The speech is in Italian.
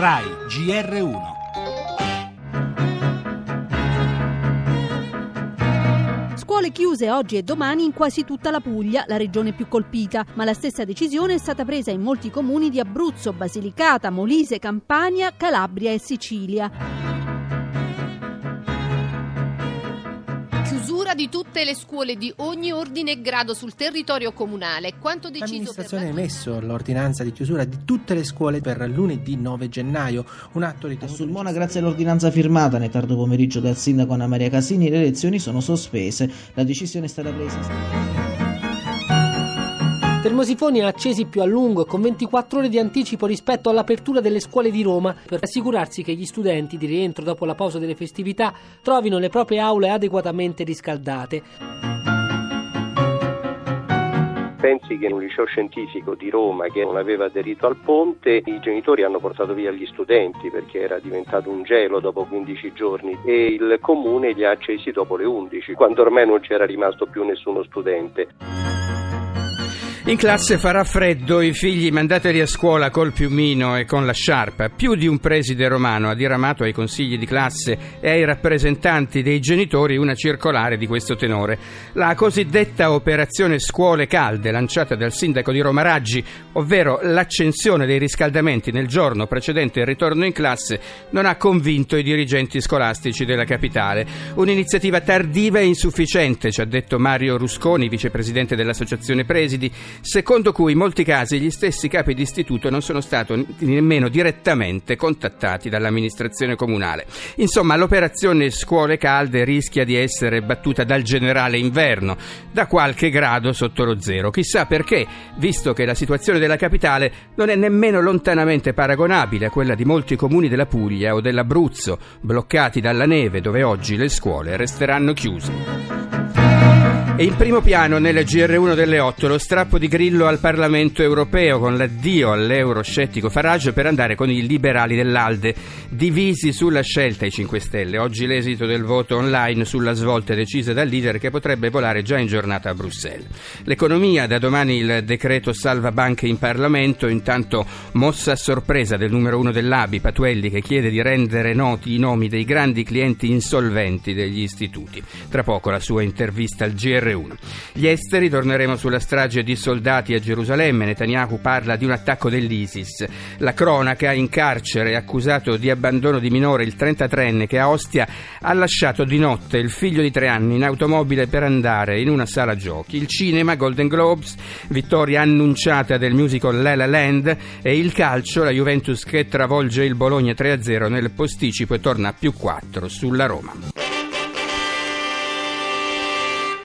RAI GR1 Scuole chiuse oggi e domani in quasi tutta la Puglia, la regione più colpita, ma la stessa decisione è stata presa in molti comuni di Abruzzo, Basilicata, Molise, Campania, Calabria e Sicilia. Chiusura di tutte le scuole di ogni ordine e grado sul territorio comunale. Quanto deciso L'amministrazione ha per... emesso l'ordinanza di chiusura di tutte le scuole per lunedì 9 gennaio, un atto ritenuto Sulmona, grazie all'ordinanza firmata nel tardo pomeriggio dal sindaco Anna Maria Casini, le lezioni sono sospese. La decisione è stata presa. Termosifoni ha accesi più a lungo e con 24 ore di anticipo rispetto all'apertura delle scuole di Roma per assicurarsi che gli studenti di rientro dopo la pausa delle festività trovino le proprie aule adeguatamente riscaldate. Pensi che in un liceo scientifico di Roma che non aveva aderito al ponte, i genitori hanno portato via gli studenti perché era diventato un gelo dopo 15 giorni e il comune li ha accesi dopo le 11, quando ormai non c'era rimasto più nessuno studente. In classe farà freddo, i figli mandateli a scuola col piumino e con la sciarpa. Più di un preside romano ha diramato ai consigli di classe e ai rappresentanti dei genitori una circolare di questo tenore. La cosiddetta operazione scuole calde lanciata dal sindaco di Roma Raggi, ovvero l'accensione dei riscaldamenti nel giorno precedente il ritorno in classe, non ha convinto i dirigenti scolastici della capitale. Un'iniziativa tardiva e insufficiente, ci ha detto Mario Rusconi, vicepresidente dell'Associazione Presidi, secondo cui in molti casi gli stessi capi di istituto non sono stati nemmeno direttamente contattati dall'amministrazione comunale. Insomma, l'operazione scuole calde rischia di essere battuta dal generale inverno, da qualche grado sotto lo zero. Chissà perché, visto che la situazione della capitale non è nemmeno lontanamente paragonabile a quella di molti comuni della Puglia o dell'Abruzzo, bloccati dalla neve dove oggi le scuole resteranno chiuse. E in primo piano nel GR1 delle 8 lo strappo di Grillo al Parlamento europeo con l'addio all'euroscettico Farage per andare con i liberali dell'Alde, divisi sulla scelta i 5 Stelle. Oggi l'esito del voto online sulla svolta decisa dal leader che potrebbe volare già in giornata a Bruxelles. L'economia, da domani il decreto salva banche in Parlamento, intanto mossa a sorpresa del numero uno dell'ABI, Patuelli, che chiede di rendere noti i nomi dei grandi clienti insolventi degli istituti. Tra poco la sua intervista al GR1. Gli esteri, torneremo sulla strage di soldati a Gerusalemme. Netanyahu parla di un attacco dell'ISIS. La cronaca, in carcere, accusato di abbandono di minore, il 33enne che a Ostia ha lasciato di notte il figlio di tre anni in automobile per andare in una sala giochi. Il cinema, Golden Globes, vittoria annunciata del musical La La Land e il calcio, la Juventus che travolge il Bologna 3-0 nel posticipo e torna a più 4 sulla Roma.